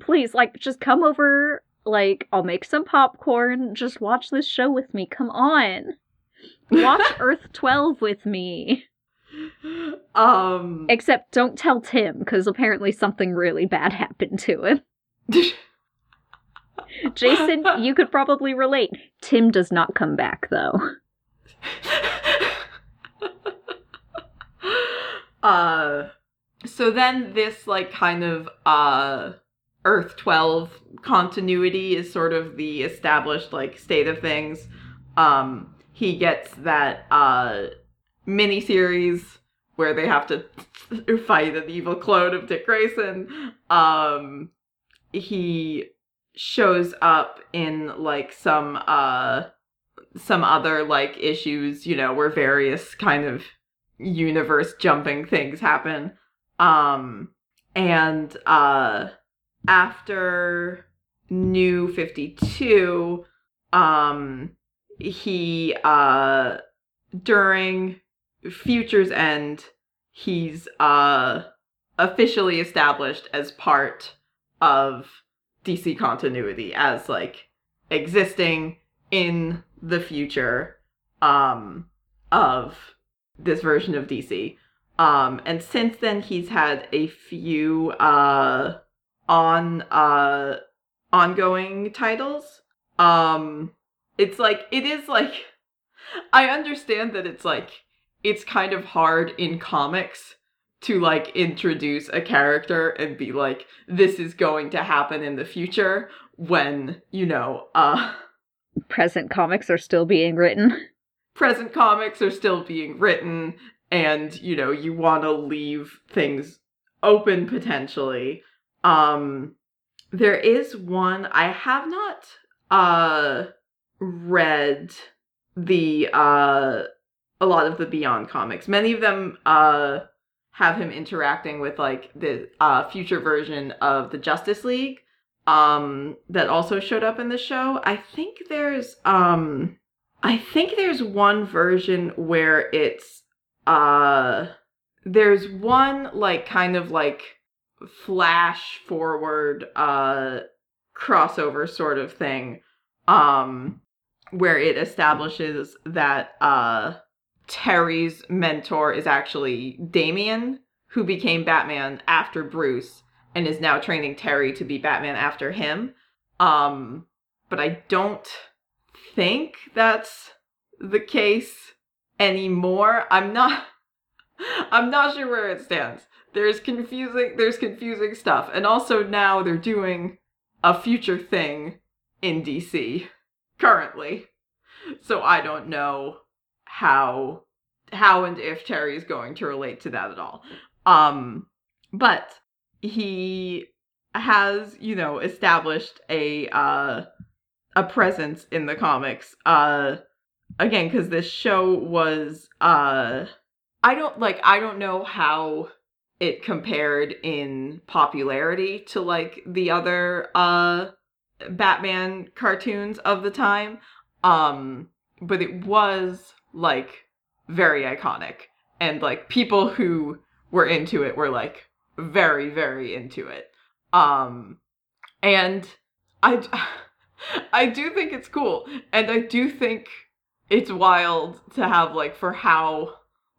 Please, like, just come over. Like, I'll make some popcorn. Just watch this show with me. Come on. Watch <laughs> Earth 12 with me.
um
Except don't tell Tim, because apparently something really bad happened to him. Jason, you could probably relate. Tim does not come back, though. <laughs>
uh so then this like kind of uh earth 12 continuity is sort of the established like state of things um he gets that uh mini series where they have to <laughs> fight an evil clone of dick grayson um he shows up in like some uh some other like issues you know where various kind of universe jumping things happen. Um and uh after New 52 um he uh during Future's End he's uh officially established as part of DC continuity as like existing in the future um of this version of DC. Um and since then he's had a few uh on uh ongoing titles. Um it's like it is like <laughs> I understand that it's like it's kind of hard in comics to like introduce a character and be like this is going to happen in the future when you know uh
Present comics are still being written.
present comics are still being written and you know you want to leave things open potentially um there is one i have not uh read the uh a lot of the beyond comics many of them uh have him interacting with like the uh future version of the justice league um that also showed up in the show. I think there's um I think there's one version where it's uh there's one like kind of like flash forward uh crossover sort of thing um where it establishes that uh Terry's mentor is actually Damian who became Batman after Bruce and is now training Terry to be Batman after him um but I don't think that's the case anymore. I'm not <laughs> I'm not sure where it stands. There's confusing there's confusing stuff. And also now they're doing a future thing in DC currently. So I don't know how how and if Terry is going to relate to that at all. Um but he has, you know, established a uh a presence in the comics. Uh again cuz this show was uh I don't like I don't know how it compared in popularity to like the other uh Batman cartoons of the time. Um but it was like very iconic and like people who were into it were like very very into it. Um and I <laughs> I do think it's cool. And I do think it's wild to have, like, for how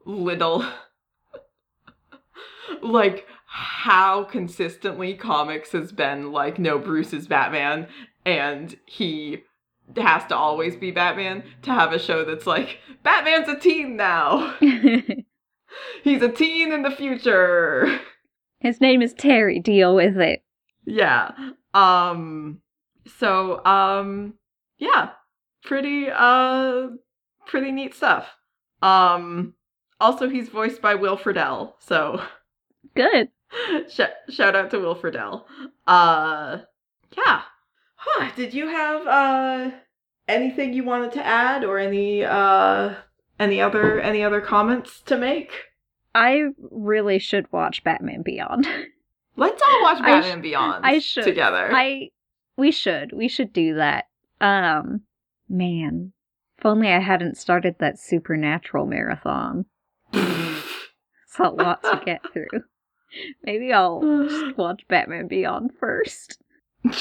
little, <laughs> like, how consistently comics has been, like, no, Bruce is Batman, and he has to always be Batman, to have a show that's like, Batman's a teen now. <laughs> He's a teen in the future.
His name is Terry. Deal with it.
Yeah. Um so um yeah pretty uh pretty neat stuff um also he's voiced by will friedle so
Good. <laughs>
sh- shout out to will friedle uh yeah huh. did you have uh anything you wanted to add or any uh any other any other comments to make
I really should watch Batman Beyond. <laughs>
let's all watch batman
sh-
beyond
I should.
together
I we should. We should do that. Um man. If only I hadn't started that supernatural marathon. It's a lot to <laughs> get through. Maybe I'll just <sighs> watch Batman Beyond first. <laughs>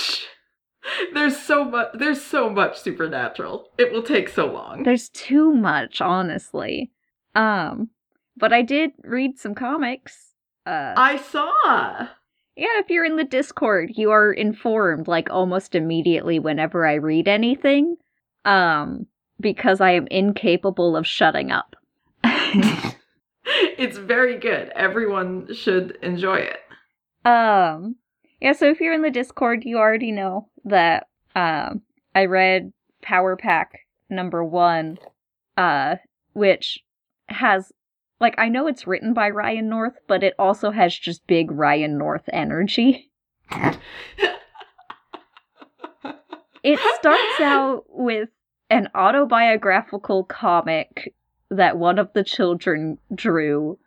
<laughs>
there's so much there's so much supernatural it will take so long
There's too much, honestly. Um but I did read some comics. Uh
i saw
Yeah, if you're in the Discord, you are informed like almost immediately whenever I read anything. Um because I am incapable of shutting up. <laughs>
it's very good everyone should enjoy it
um yeah, so if you're in the Discord, you already know that um I read Power Pack number 1 uh which has like I know it's written by Ryan North, but it also has just big Ryan North energy. It starts out with an autobiographical comic that one of the children drew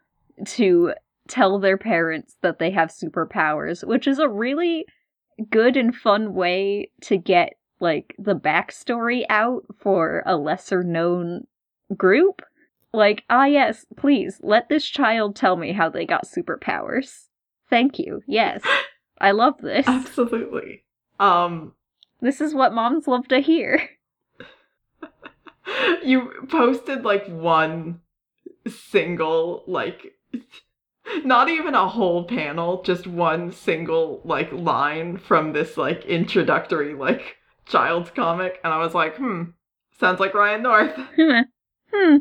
to tell their parents that they have superpowers, which is a really good and fun way to get like the backstory out for a lesser known group. Like, ah, yes, please let this child tell me how they got superpowers. Thank you. Yes. I love this. <laughs>
Absolutely. Um,
This is what moms love to hear. <laughs> <laughs>
you posted like one single, like, not even a whole panel, just one single, like, line from this, like, introductory, like, child's comic. And I was like, hmm, sounds like Ryan North. <laughs>
hmm.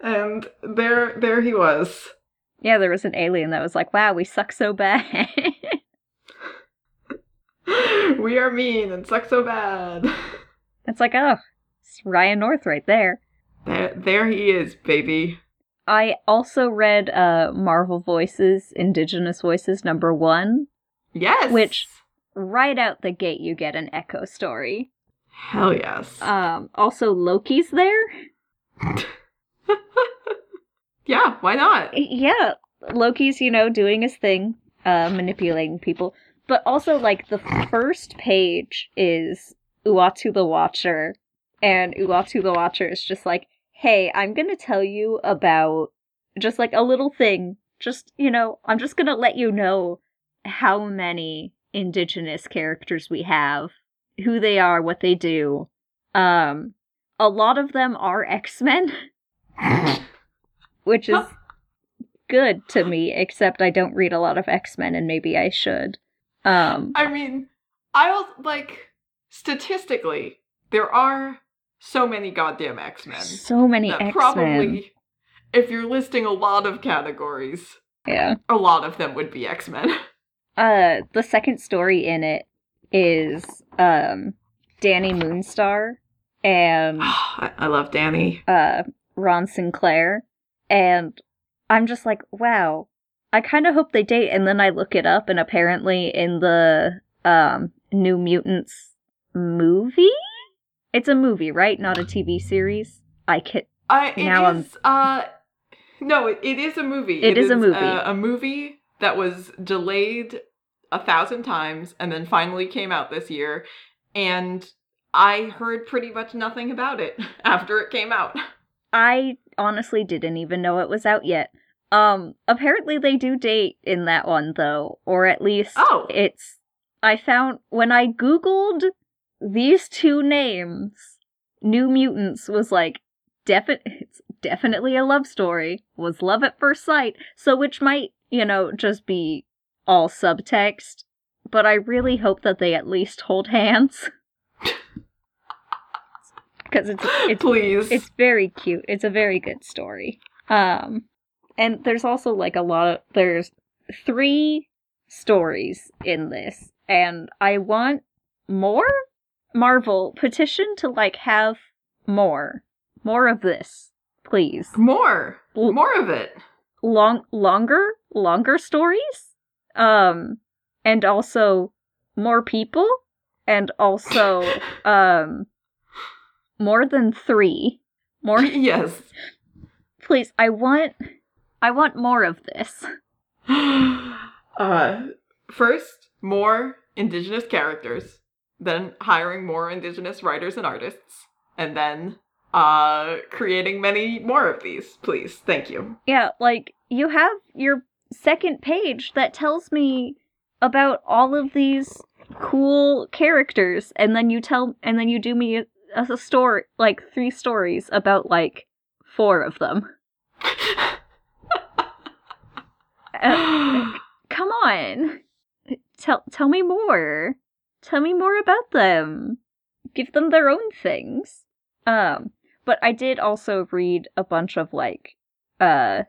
And there, there he was.
Yeah, there was an alien that was like, wow, we suck so bad. <laughs>
we are mean and suck so bad. <laughs>
it's like, oh, it's Ryan North right there.
There, there he is, baby.
I also read uh Marvel Voices, Indigenous Voices number one.
Yes.
Which- Right out the gate, you get an Echo story.
Hell yes.
Um, also Loki's there. <laughs>
yeah, why not?
Yeah, Loki's you know doing his thing, uh, manipulating people. But also, like the first page is Uatu the Watcher, and Uatu the Watcher is just like, "Hey, I'm gonna tell you about just like a little thing. Just you know, I'm just gonna let you know how many indigenous characters we have, who they are, what they do. Um, a lot of them are X Men." <laughs> which is good to me except i don't read a lot of x-men and maybe i should um
I mean, I'll like statistically, there are so many goddamn X Men
so many x-men.
probably, if you're listing a lot of categories,
yeah.
a lot of them would be X Men. <laughs>
uh the second story in it is um dani moonstar and <sighs>
I, I love Dani.
uh rahne sinclair. And i'm just like wow. I kind of hope they date and then i look it up and apparently in the um new mutants movie it's a movie right not a tv series i can
I it
Now I'm-
uh no, it, it is a movie.
It is a movie.
uh, a movie that was delayed a thousand times and then finally came out this year, and I heard pretty much nothing about it <laughs> after it came out.
I honestly didn't even know it was out yet. Um, apparently they do date in that one though, or at least
Oh.
it's. I found when I googled these two names, New Mutants was like defi- it's definitely a love story. Was love at first sight, so which might you know just be all subtext. But I really hope that they at least hold hands. <laughs> Because it's it's
Please.
it's very cute. It's a very good story. Um and there's also like a lot of there's three stories in this and I want more Marvel petition to like have more more of this, please.
more.
L-
More of it.
Long longer longer stories? Um and also more people and also <laughs> um more than 3. More <laughs>
yes.
please i want i want more of this <gasps>
uh, first, more indigenous characters, then hiring more indigenous writers and artists, and then uh, creating many more of these, please. Thank you.
yeah like you have your second page that tells me about all of these cool characters and then you tell and then you do me a, a story like three stories about like four of them <laughs> Uh, come on tell tell me more tell me more about them. Give them their own things. Um but i did also read a bunch of like uh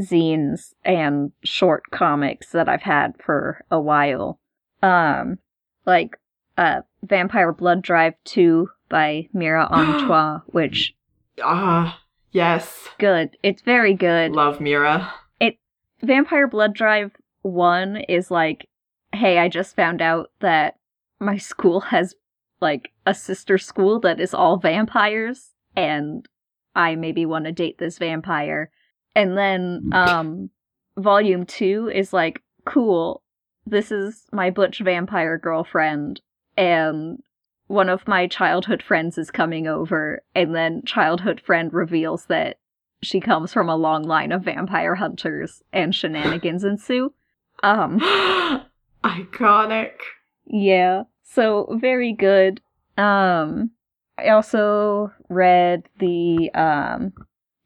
zines and short comics that i've had for a while. Um like uh vampire blood drive 2 by mira <gasps> antoine which
Ah, yes.
good. It's very good.
Love Mira.
It Vampire Blood Drive 1 is like, hey, I just found out that my school has like a sister school that is all vampires and I maybe want to date this vampire. And then um volume two is like, cool, this is my butch vampire girlfriend, and one of my childhood friends is coming over, and then childhood friend reveals that she comes from a long line of vampire hunters, and shenanigans ensue. Um, <gasps>
Iconic.
Yeah, so very good. Um, I also read the um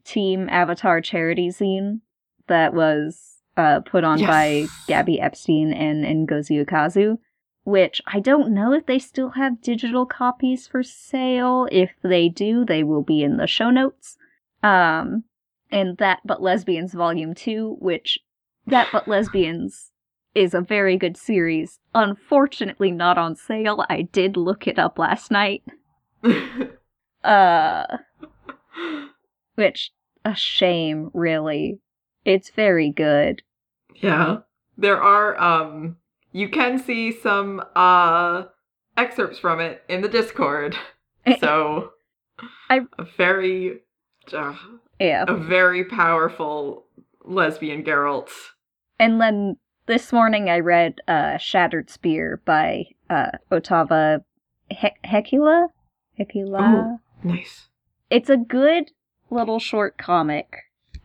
Team Avatar charity zine that was uh put on by Gabby Epstein and Ngozi Ukazu, which I don't know if they still have digital copies for sale. If they do, they will be in the show notes. Um, and that but lesbians volume 2, which that but lesbians is a very good series. Unfortunately not on sale. I did look it up last night. <laughs> Uh <laughs> which a shame, really. It's very good.
yeah. There are um you can see some uh excerpts from it in the Discord. <laughs> So
I-
a very uh,
Yeah.
a very powerful lesbian Geralt.
And then this morning I read uh Shattered Spear by uh Otava he- Hekula? Hekula?
Oh. Nice.
It's a good little short comic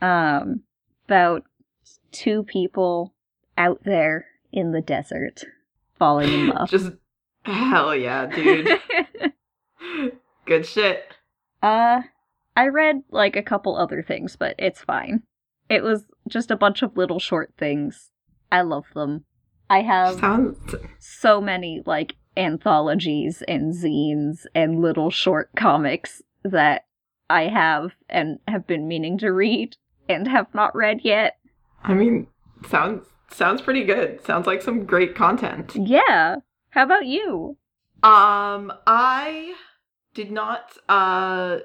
um about two people out there in the desert falling in love. <laughs>
Just hell yeah, dude. <laughs> Good shit.
uh I read like a couple other things, but it's fine. It was just a bunch of little short things. I love them. I have
Sounds
so many like anthologies and zines and little short comics that I have and have been meaning to read and have not read yet.
I mean, sounds sounds pretty good. Sounds like some great content.
Yeah. How about you?
Um, I did not uh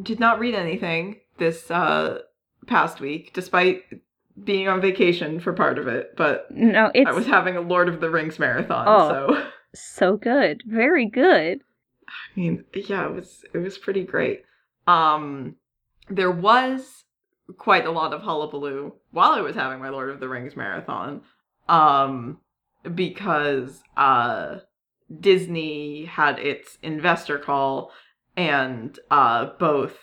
did not read anything this uh past week, despite being on vacation for part of it. But
No, it's
I was having a Lord of the Rings marathon,
Oh.
so
so good. Very good.
I mean, yeah, it was it was pretty great. Um, there was quite a lot of hullabaloo while I was having my Lord of the Rings marathon, um, because uh, Disney had its investor call and uh, both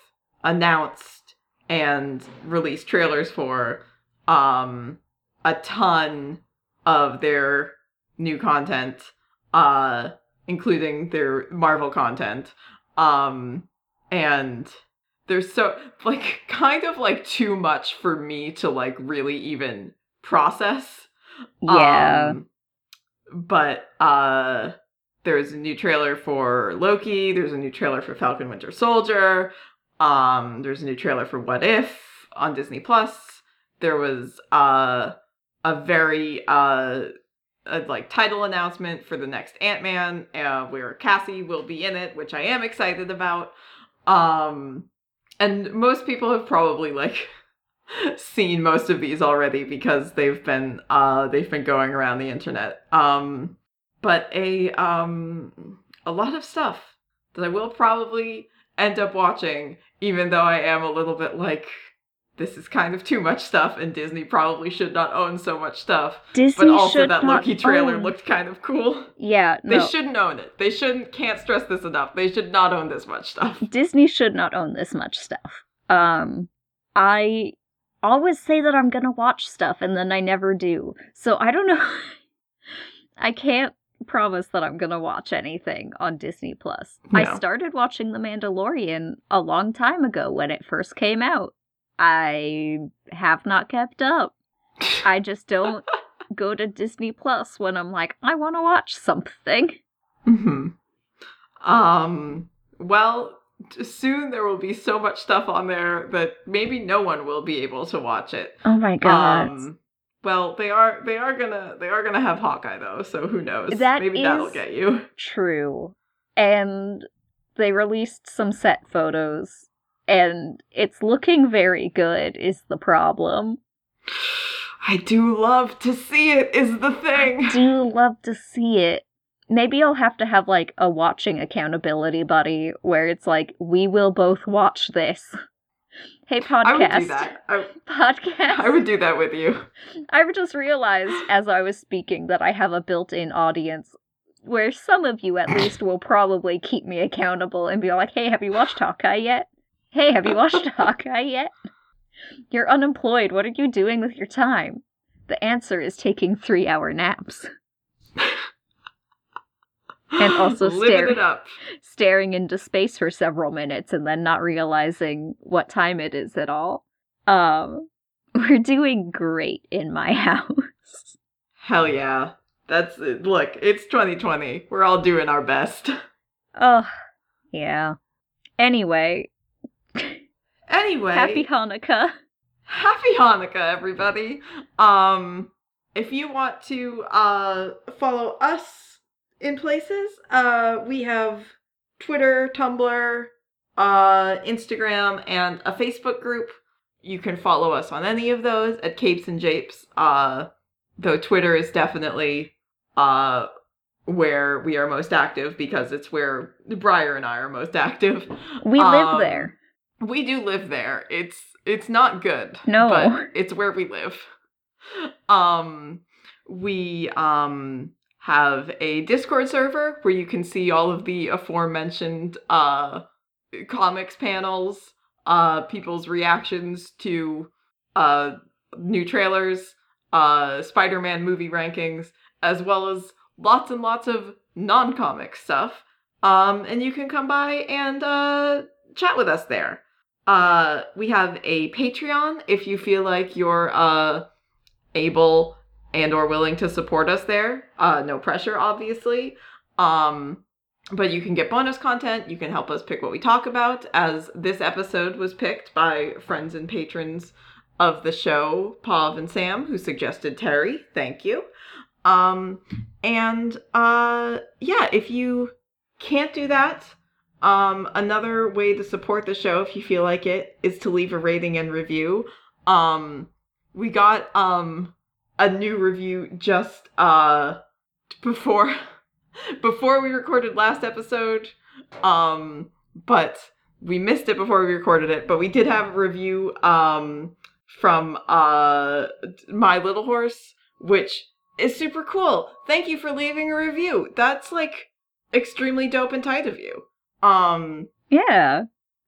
announced and released trailers for um, a ton of their new content, uh, including their Marvel content. Um, and there's so like <laughs> kind of like too much for me to like really even process.
Yeah.
Um, but uh there's a new trailer for Loki, there's a new trailer for Falcon Winter Soldier, um there's a new trailer for What If on Disney Plus. There was uh a very uh a, like title announcement for the next Ant-Man uh where Cassie will be in it, which I am excited about. Um and most people have probably like <laughs> seen most of these already because they've been uh they've been going around the internet. Um but a um a lot of stuff that I will probably end up watching even though I am a little bit like this is kind of too much stuff and Disney probably should not own so much stuff.
Disney
But also that Loki trailer
own-
looked kind of cool.
Yeah, <laughs>
They shouldn't own it. They shouldn't can't stress this enough. They should not own this much stuff. <laughs>
Disney should not own this much stuff. Um, I always say that I'm gonna watch stuff and then I never do. So I don't know. <laughs> I can't promise that I'm gonna watch anything on Disney Plus. I started watching The Mandalorian a long time ago when it first came out. I have not kept up. I just don't <laughs> go to Disney Plus when I'm like, I want to watch something.
hmm Um. Well, soon there will be so much stuff on there that maybe no one will be able to watch it.
Oh my god.
Um. Well, they are they are gonna they are gonna have Hawkeye though, so who knows?
That
maybe that'll get you. <laughs>
True. And they released some set photos, and it's looking very good, is the problem.
I do love to see it. Is the thing.
I do love to see it. Maybe I'll have to have like a watching accountability buddy where it's like, we will both watch this. <laughs> Hey, podcast.
I would do that. I, <laughs>
Podcast.
I would do that with you.
I just realized as I was speaking that I have a built in audience where some of you at least will probably keep me accountable and be like, hey, have you watched Hawkeye yet? Hey, have you watched <laughs> Hawkeye yet? You're unemployed. What are you doing with your time? The answer is taking three hour naps. <laughs> and also
staring,
staring into space for several minutes and then not realizing what time it is at all. Um, <laughs> we're doing great in my house.
Hell yeah. That's it. Look, it's 2020. We're all doing our best.
Oh, yeah. Anyway,
Anyway,
happy Hanukkah.
Happy Hanukkah, everybody. Um, if you want to uh follow us in places, uh, we have Twitter, Tumblr, uh, Instagram, and a Facebook group. You can follow us on any of those at Capes and Japes. Uh, though Twitter is definitely uh where we are most active because it's where Briar and I are most active.
We live
Um,
there.
We do live there. It's it's not good.
No.
But it's where we live. Um we um have a Discord server where you can see all of the aforementioned uh comics panels, uh people's reactions to uh new trailers, uh Spider-Man movie rankings, as well as lots and lots of non-comic stuff. Um and you can come by and uh chat with us there. Uh, we have a Patreon if you feel like you're uh able and or willing to support us there. Uh, no pressure, obviously. Um, but you can get bonus content. You can help us pick what we talk about, as this episode was picked by friends and patrons of the show, Pav and Sam, who suggested Terry. Thank you. Um, and uh, yeah, if you can't do that, um, another way to support the show, if you feel like it, is to leave a rating and review. Um, we got um a new review just uh before <laughs> before we recorded last episode. Um, but we missed it before we recorded it. But we did have a review um from uh My Little Horse, which is super cool. Thank you for leaving a review. That's like extremely dope and tight of you. Um,
Yeah,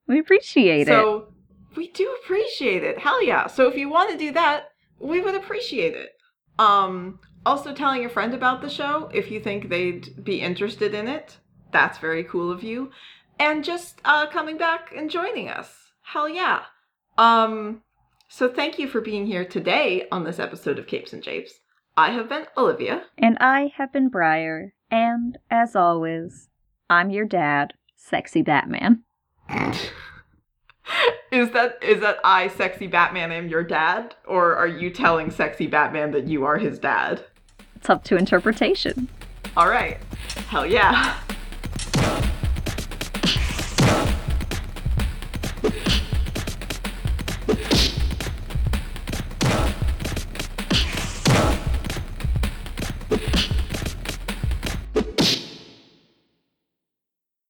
we appreciate it.
so we do appreciate it. Hell yeah. So if you want to do that, we would appreciate it. Um, also telling your friend about the show if you think they'd be interested in it. That's very cool of you. And just uh coming back and joining us. Hell yeah. Um so thank you for being here today on this episode of Capes and Japes. I have been Olivia.
And I have been Briar, and as always, I'm your dad, Sexy Batman.
is that is that I, sexy Batman, am your dad, or are you telling sexy Batman that you are his dad?
It's up to interpretation.
All right, hell yeah.